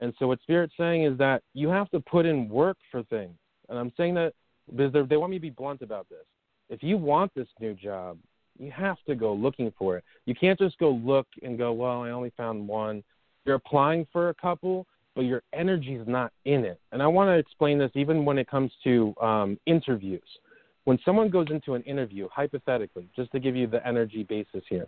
And so what Spirit's saying is that you have to put in work for things. And I'm saying that because they're- want me to be blunt about this. If you want this new job, you have to go looking for it. You can't just go look and go, well, I only found one. You're applying for a couple, but your energy's not in it. And I want to explain this even when it comes to um, interviews. When someone goes into an interview, hypothetically, just to give you the energy basis here,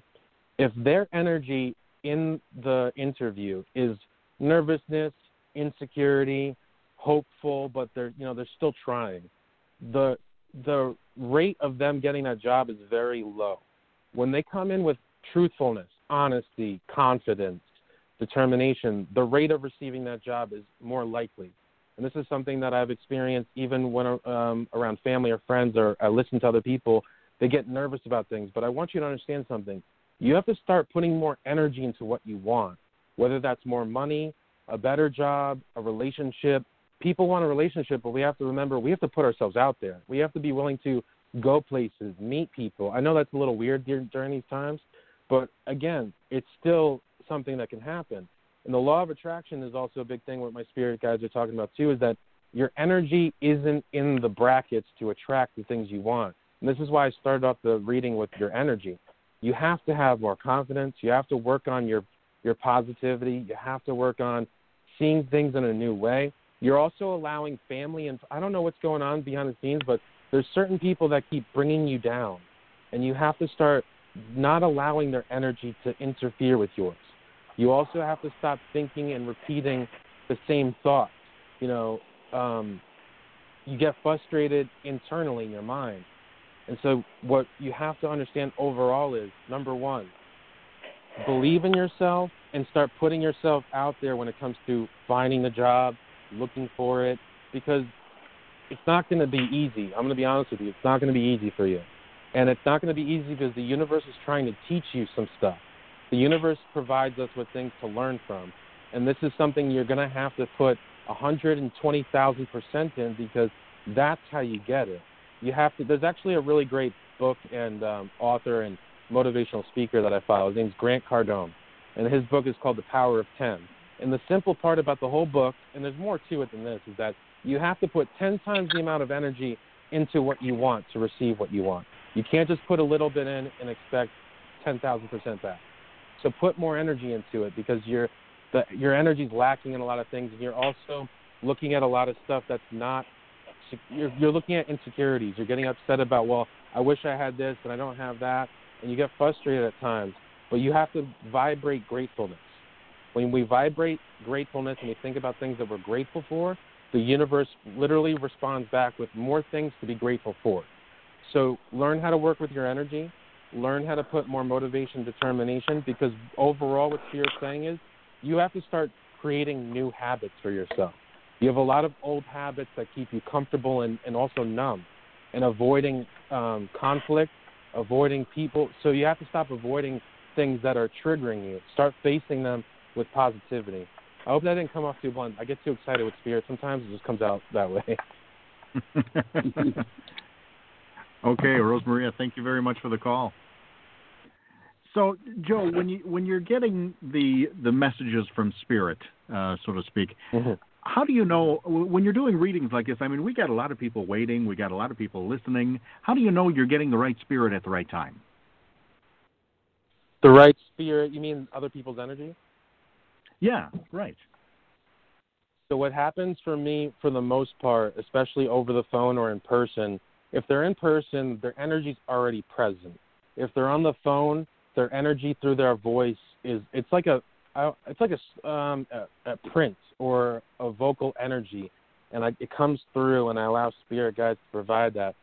if their energy in the interview is nervousness, insecurity, hopeful, but they're you know they're still trying. The the rate of them getting that job is very low. When they come in with truthfulness, honesty, confidence, determination, the rate of receiving that job is more likely. And this is something that I've experienced even when um, around family or friends or I listen to other people. They get nervous about things, but I want you to understand something. You have to start putting more energy into what you want, whether that's more money, a better job, a relationship. People want a relationship, but we have to remember we have to put ourselves out there. We have to be willing to go places, meet people. I know that's a little weird during these times, but again, it's still something that can happen. And the law of attraction is also a big thing. What my spirit guides are talking about too is that your energy isn't in the brackets to attract the things you want. And this is why I started off the reading with your energy. You have to have more confidence. You have to work on your your positivity. You have to work on seeing things in a new way. You're also allowing family and I don't know what's going on behind the scenes, but there's certain people that keep bringing you down, and you have to start not allowing their energy to interfere with yours. You also have to stop thinking and repeating the same thoughts. You know, um, you get frustrated internally in your mind. And so, what you have to understand overall is number one, believe in yourself and start putting yourself out there when it comes to finding the job, looking for it, because it's not going to be easy. I'm going to be honest with you. It's not going to be easy for you. And it's not going to be easy because the universe is trying to teach you some stuff. The universe provides us with things to learn from. And this is something you're going to have to put 120,000% in because that's how you get it. You have to, there's actually a really great book and um, author and motivational speaker that I follow. His name's Grant Cardone. And his book is called The Power of 10. And the simple part about the whole book, and there's more to it than this, is that you have to put 10 times the amount of energy into what you want to receive what you want. You can't just put a little bit in and expect 10,000% back. So put more energy into it because you're the your energy's lacking in a lot of things, and you're also looking at a lot of stuff that's not. You're, you're looking at insecurities. You're getting upset about, well, I wish I had this and I don't have that, and you get frustrated at times. But you have to vibrate gratefulness. When we vibrate gratefulness and we think about things that we're grateful for, the universe literally responds back with more things to be grateful for. So learn how to work with your energy, learn how to put more motivation, determination, because overall, what Spirit's saying is you have to start creating new habits for yourself. You have a lot of old habits that keep you comfortable and, and also numb and avoiding um, conflict, avoiding people. So you have to stop avoiding things that are triggering you. Start facing them with positivity. I hope that didn't come off too blunt. I get too excited with spirit. Sometimes it just comes out that way. *laughs* okay, Rosemaria, thank you very much for the call. So, Joe, when you when you're getting the the messages from spirit, uh, so to speak, mm-hmm. How do you know when you're doing readings like this? I mean, we got a lot of people waiting, we got a lot of people listening. How do you know you're getting the right spirit at the right time? The right spirit? You mean other people's energy? Yeah, right. So what happens for me, for the most part, especially over the phone or in person, if they're in person, their energy's already present. If they're on the phone, their energy through their voice is it's like a it's like a um a, a print or a vocal energy, and I, it comes through, and I allow spirit guides to provide that.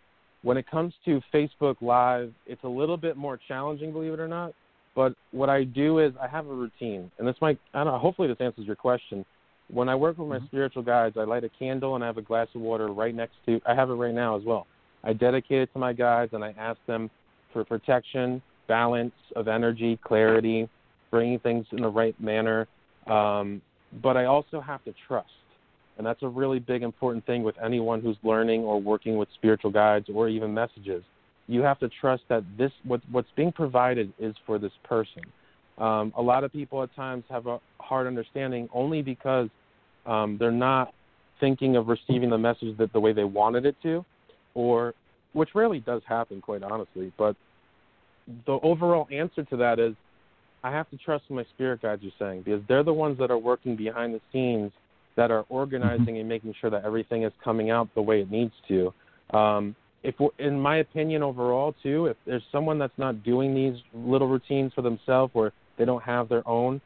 When it comes to Facebook Live, it's a little bit more challenging, believe it or not. But what I do is I have a routine, and this might I don't know. Hopefully, this answers your question. When I work with my mm-hmm. spiritual guides, I light a candle and I have a glass of water right next to. I have it right now as well. I dedicate it to my guides and I ask them for protection, balance of energy, clarity, bringing things in the right manner. Um, but I also have to trust, and that's a really big important thing with anyone who's learning or working with spiritual guides or even messages you have to trust that this what, what's being provided is for this person. Um, a lot of people at times have a hard understanding only because um, they're not thinking of receiving the message that the way they wanted it to, or which rarely does happen, quite honestly. But the overall answer to that is I have to trust what my spirit guides are saying because they're the ones that are working behind the scenes that are organizing mm-hmm. and making sure that everything is coming out the way it needs to. Um, if in my opinion overall too if there's someone that's not doing these little routines for themselves or they don't have their own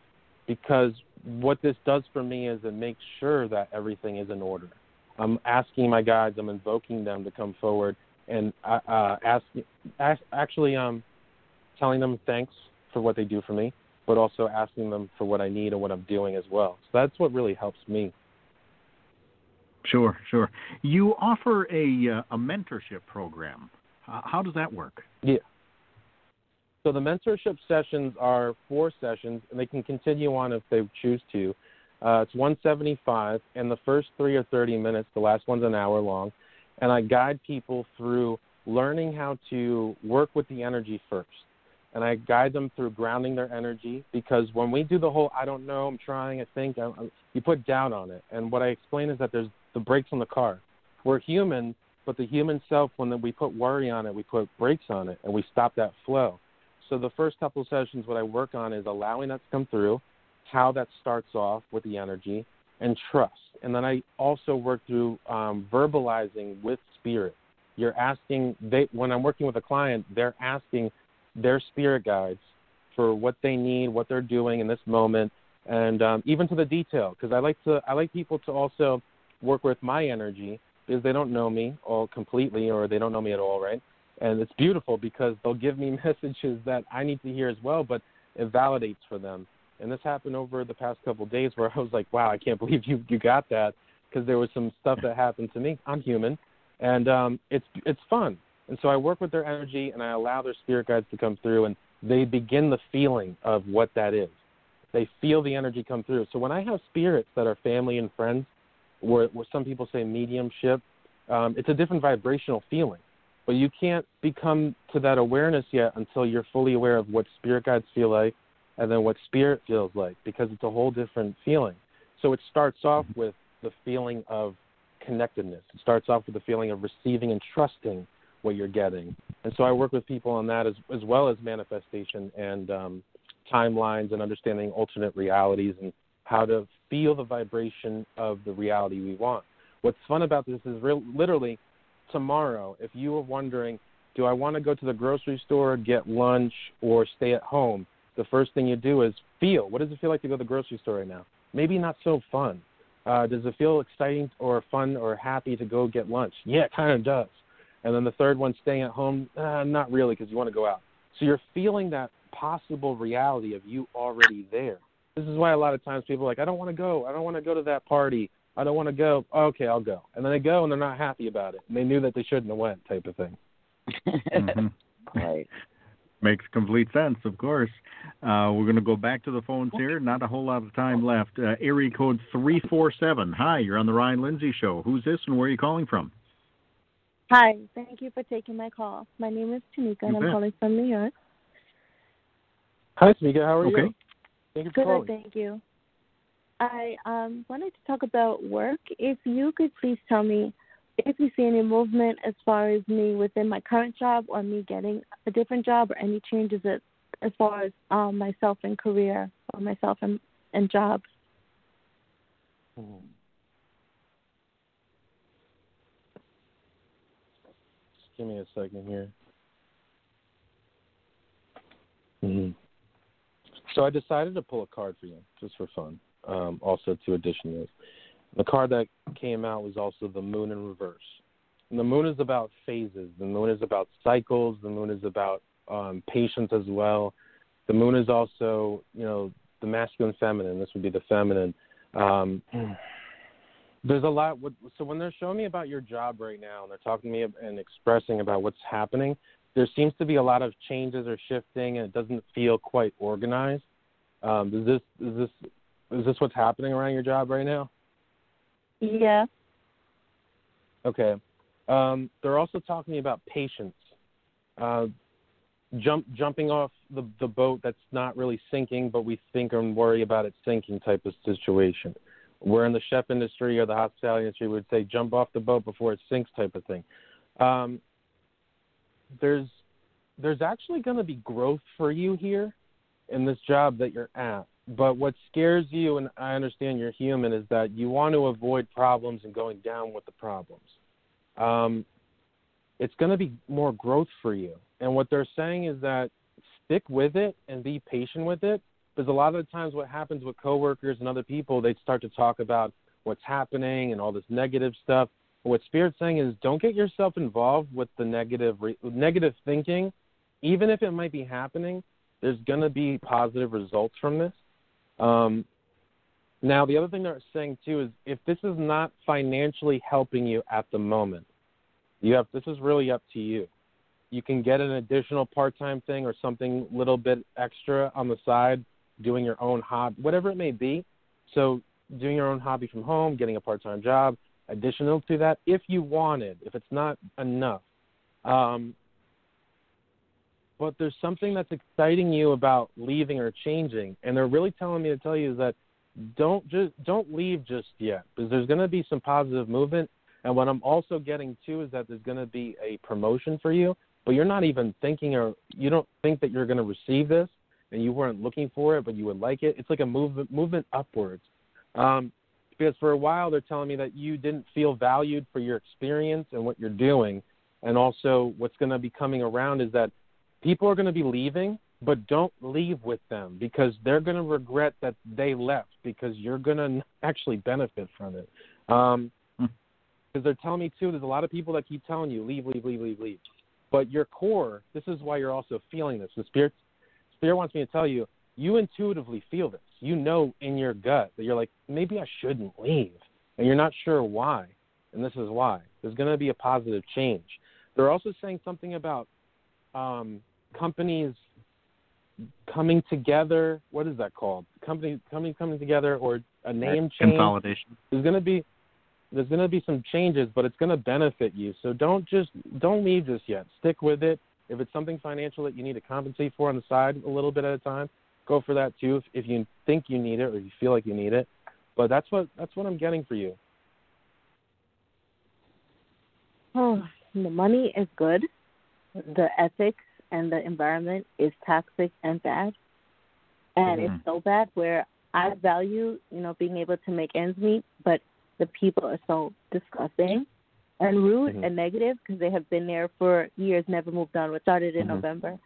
because what this does for me is it makes sure that everything is in order i'm asking my guides i'm invoking them to come forward and uh, uh ask, ask actually um telling them thanks for what they do for me but also asking them for what i need and what i'm doing as well so that's what really helps me Sure, sure. You offer a uh, a mentorship program. Uh, how does that work? Yeah. So the mentorship sessions are four sessions, and they can continue on if they choose to. Uh, it's 175, and the first three are 30 minutes. The last one's an hour long, and I guide people through learning how to work with the energy first. And I guide them through grounding their energy because when we do the whole "I don't know, I'm trying, I think," I, you put doubt on it. And what I explain is that there's the brakes on the car. We're human, but the human self, when we put worry on it, we put brakes on it, and we stop that flow. So the first couple sessions, what I work on is allowing that to come through, how that starts off with the energy, and trust. And then I also work through um, verbalizing with spirit. You're asking they when I'm working with a client, they're asking their spirit guides for what they need, what they're doing in this moment, and um, even to the detail. Because I like to I like people to also work with my energy because they don't know me all completely or they don't know me at all, right? And it's beautiful because they'll give me *laughs* messages that I need to hear as well, but it validates for them. And this happened over the past couple of days where *laughs* I was like, wow, I can't believe you you got that because there was some stuff that happened to me. I'm human, and um, it's it's fun. And so I work with their energy and I allow their spirit guides to come through, and they begin the feeling of what that is. They feel the energy come through. So when I have spirits that are family and friends, where, where some people say mediumship. Um, it's a different vibrational feeling, but you can't become to that awareness yet until you're fully aware of what spirit guides feel like, and then what spirit feels like, because it's a whole different feeling. So it starts off with the feeling of connectedness. It starts off with the feeling of receiving and trusting what you're getting. And so I work with people on that as as well as manifestation and um, timelines and understanding alternate realities and how to feel the vibration of the reality we want. What's fun about this is real, literally tomorrow, if you were wondering, do I want to go to the grocery store, get lunch, or stay at home? The first thing you do is feel. What does it feel like to go to the grocery store right now? Maybe not so fun. Uh, does it feel exciting or fun or happy to go get lunch? Yeah, it kind of does. And then the third one, staying at home, uh, not really because you want to go out. So you're feeling that possible reality of you already there. This is why a lot of times people are like, I don't want to go. I don't want to go to that party. I don't want to go. okay, I'll go. And then they go and they're not happy about it. And they knew that they shouldn't have went, type of thing. mm-hmm. *laughs* Right. Makes complete sense, of course. Uh, we're going to go back to the phones here. Not a whole lot of time left. Uh, area code 347. Hi, you're on the Ryan Lindsay Show. Who's this and where are you calling from? Hi, thank you for taking my call. My name is Tanika, and I'm calling from New York. Hi, Tanika. How are okay. you? Thank you for Good, calling. thank you. I um, wanted to talk about work. If you could please tell me if you see any movement as far as me within my current job or me getting a different job or any changes as, as far as um, myself and career or myself and, and jobs. Hmm. Give me a second here. Mm-hmm. So I decided to pull a card for you, just for fun. Um, also, to addition this, the card that came out was also the Moon in reverse. And the Moon is about phases. The Moon is about cycles. The Moon is about um, patience as well. The Moon is also, you know, the masculine, feminine. This would be the feminine. Um, there's a lot. So when they're showing me about your job right now, and they're talking to me and expressing about what's happening, there seems to be a lot of changes or shifting, and it doesn't feel quite organized. Um, is this is this is this what's happening around your job right now? Yeah. Okay. Um, they're also talking about patience. Uh, jump jumping off the the boat that's not really sinking, but we think and worry about it sinking type of situation. We're in the chef industry or the hospitality industry would say jump off the boat before it sinks type of thing. Um, there's there's actually going to be growth for you here in this job that you're at. But what scares you, and I understand you're human, is that you want to avoid problems and going down with the problems. Um, it's going to be more growth for you. And what they're saying is that stick with it and be patient with it. Because a lot of the times, what happens with coworkers and other people, they start to talk about what's happening and all this negative stuff. What Spirit's saying is, don't get yourself involved with the negative negative thinking, even if it might be happening. There's going to be positive results from this. Um, now, the other thing they're saying too is, if this is not financially helping you at the moment, you have this is really up to you. You can get an additional part-time thing or something little bit extra on the side, doing your own hobby, whatever it may be. So, doing your own hobby from home, getting a part-time job, additional to that, if you wanted, if it's not enough. Um, but there's something that's exciting you about leaving or changing, and they're really telling me to tell you is that don't just don't leave just yet because there's going to be some positive movement. And what I'm also getting too is that there's going to be a promotion for you, but you're not even thinking or you don't think that you're going to receive this, and you weren't looking for it, but you would like it. It's like a movement movement upwards. Um, because for a while they're telling me that you didn't feel valued for your experience and what you're doing, and also what's going to be coming around is that people are going to be leaving, but don't leave with them because they're going to regret that they left because you're going to actually benefit from it. Um, because they're telling me too, there's a lot of people that keep telling you leave, leave, leave, leave, leave. But your core, this is why you're also feeling this. The spirit, spirit wants me to tell you, you intuitively feel this. You know in your gut that you're like, maybe I shouldn't leave, and you're not sure why. And this is why. There's going to be a positive change. They're also saying something about um, companies coming together. What is that called? Company company coming together or a name change. Consolidation. There's going to be there's going to be some changes, but it's going to benefit you. So don't just don't leave just yet. Stick with it. If it's something financial that you need to compensate for on the side a little bit at a time, go for that too. If, if you think you need it or you feel like you need it, but that's what that's what I'm getting for you. Oh, the money is good. The ethics and the environment is toxic and bad. And Mhm. it's so bad where I value, you know, being able to make ends meet, but the people are so disgusting and rude Mhm. and negative because they have been there for years, never moved on. What started in Mhm. November.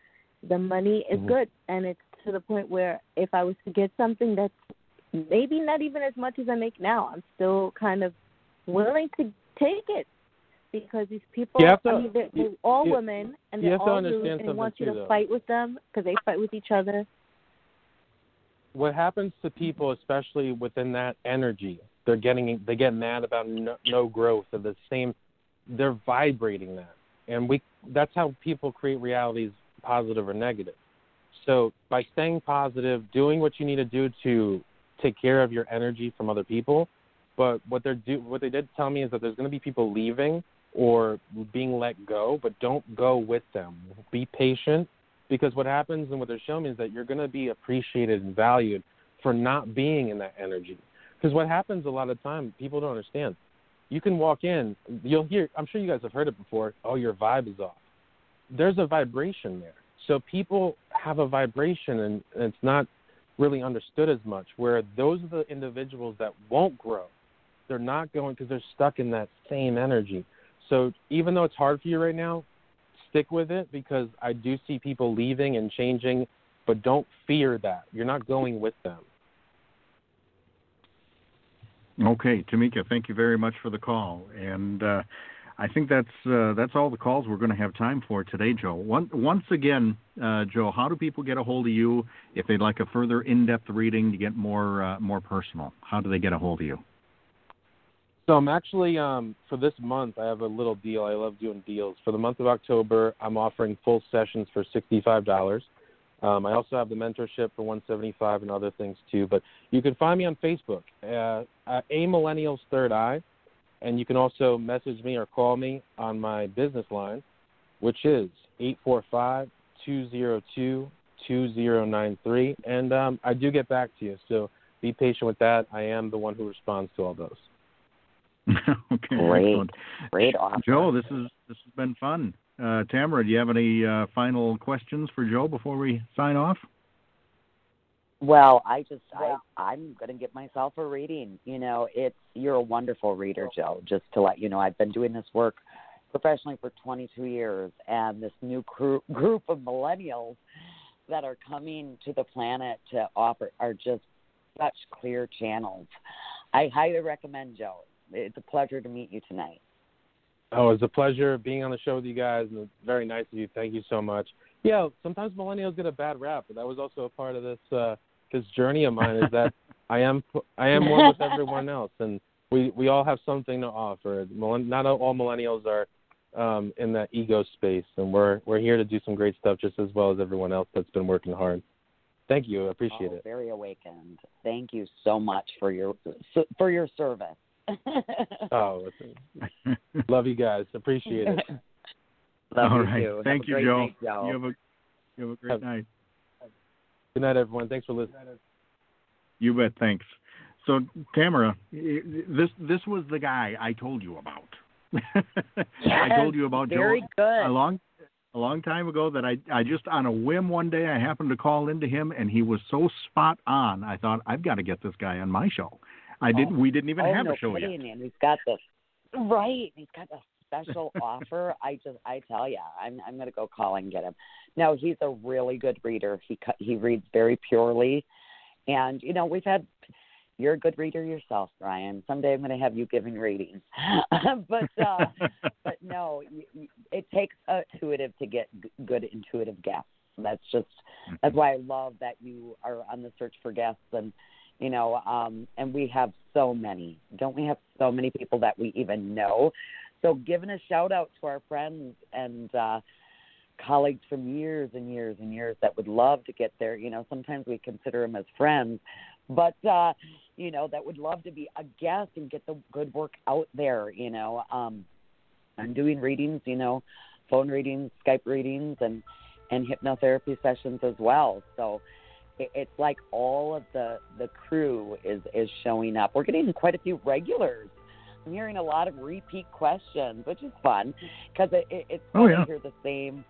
The money is Mhm. good, and it's to the point where if I was to get something that's maybe not even as much as I make now, I'm still kind of willing to take it because these people, You have to- I mean, they're, they're all you- women and they're all rude, and they want you too, to though. fight with them because they fight with each other. what happens to people, especially within that energy, they're getting they get mad about no, no growth of the same. They're vibrating that, and we that's how people create realities, positive or negative. So by staying positive, doing what you need to do to take care of your energy from other people, but what they're do what they did tell me is that there's going to be people leaving or being let go, but don't go with them. Be patient because what happens and what they're showing me is that you're going to be appreciated and valued for not being in that energy. Because what happens a lot of time, people don't understand. You can walk in, you'll hear. I'm sure you guys have heard it before. Oh, your vibe is off. There's a vibration there. So people have a vibration, and, and it's not really understood as much. Where those are the individuals that won't grow. They're not going because they're stuck in that same energy. So even though it's hard for you right now, stick with it because I do see people leaving and changing, but don't fear that. You're not going with them. Okay, Tamika, thank you very much for the call, and uh, I think that's uh, that's all the calls we're going to have time for today, Joe. One, once again, uh, Joe, how do people get a hold of you if they'd like a further in-depth reading to get more uh, more personal? How do they get a hold of you? So I'm actually um, for this month. I have a little deal. I love doing deals. For the month of October, I'm offering full sessions for sixty-five dollars. Um, I also have the mentorship for one seventy-five and other things too. But you can find me on Facebook, uh, uh, a Millennials Third Eye, and you can also message me or call me on my business line, which is 845-202-2093. And um, I do get back to you, so be patient with that. I am the one who responds to all those. *laughs* okay, Great. excellent. Great offer. Joe, this is this has been fun. Uh, Tamara, do you have any uh, final questions for Joe before we sign off? Well, I just I I'm gonna give myself a reading. You know, it's you're a wonderful reader, Joe. Just to let you know, I've been doing this work professionally for 22 years, and this new crew, group of millennials that are coming to the planet to offer are just such clear channels. I highly recommend Joe. It's a pleasure to meet you tonight. Oh, it's a pleasure being on the show with you guys, and it's very nice of you. Thank you so much. Yeah, sometimes millennials get a bad rap, but that was also a part of this uh, this journey of mine. Is that *laughs* I am I am one with everyone else, and we we all have something to offer. Not all millennials are um, in that ego space, and we're we're here to do some great stuff just as well as everyone else that's been working hard. Thank you, I appreciate Oh, it. Very awakened. Thank you so much for your for your service. Oh, *laughs* it's- love you guys, appreciate it. *laughs* Love All you right. too. Thank a you, great Joe. night, Joe. You have a you have a great Have- night. Good night, everyone. Thanks for listening. You bet. Thanks. So, Tamara, this this was the guy I told you about. *laughs* I told you about very Joe good. a long a long time ago that I I just on a whim one day I happened to call into him and he was so spot on. I thought I've got to get this guy on my show. I didn't. We didn't even oh, have no a show yet. kidding. And he's got this right. He's got a special *laughs* offer. I just, I tell you, I'm, I'm going to go call and get him. No, he's a really good reader. He, he reads very purely, and you know, we've had. You're a good reader yourself, Brian. Someday I'm going to have you giving readings. *laughs* but, uh, *laughs* but no, it takes a intuitive to get good intuitive guests. That's just that's why I love that you are on the search for guests and you know um and we have so many. Don't we have so many people that we even know? So giving a shout out to our friends and uh colleagues from years and years and years that would love to get there. You know sometimes we consider them as friends but uh you know that would love to be a guest and get the good work out there you know. Um i'm doing readings you know phone readings skype readings and and hypnotherapy sessions as well. So it's like all of the the crew is is showing up. We're getting quite a few regulars. I'm hearing a lot of repeat questions, which is fun because it, it, it's Oh, yeah. to hear the same.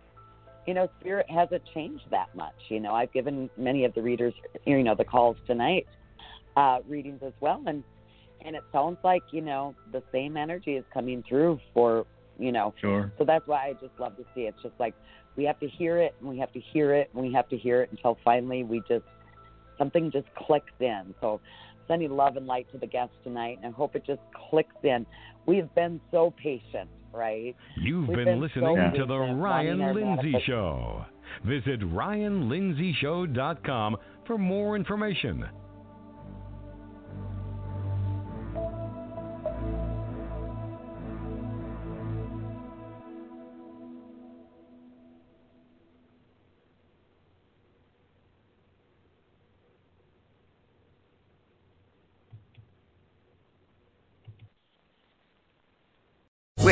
You know, spirit hasn't changed that much. You know, I've given many of the readers, you know, the calls tonight uh, readings as well, and and it sounds like you know the same energy is coming through for you know. Sure. So that's why I just love to see it. It's just like we have to hear it and we have to hear it and we have to hear it until finally we just something just clicks in. So sending love and light to the guests tonight and I hope it just clicks in. We've been so patient, right? You've been, been listening so to the Ryan Lindsay Show. Visit RyanLindsayShow.com for more information.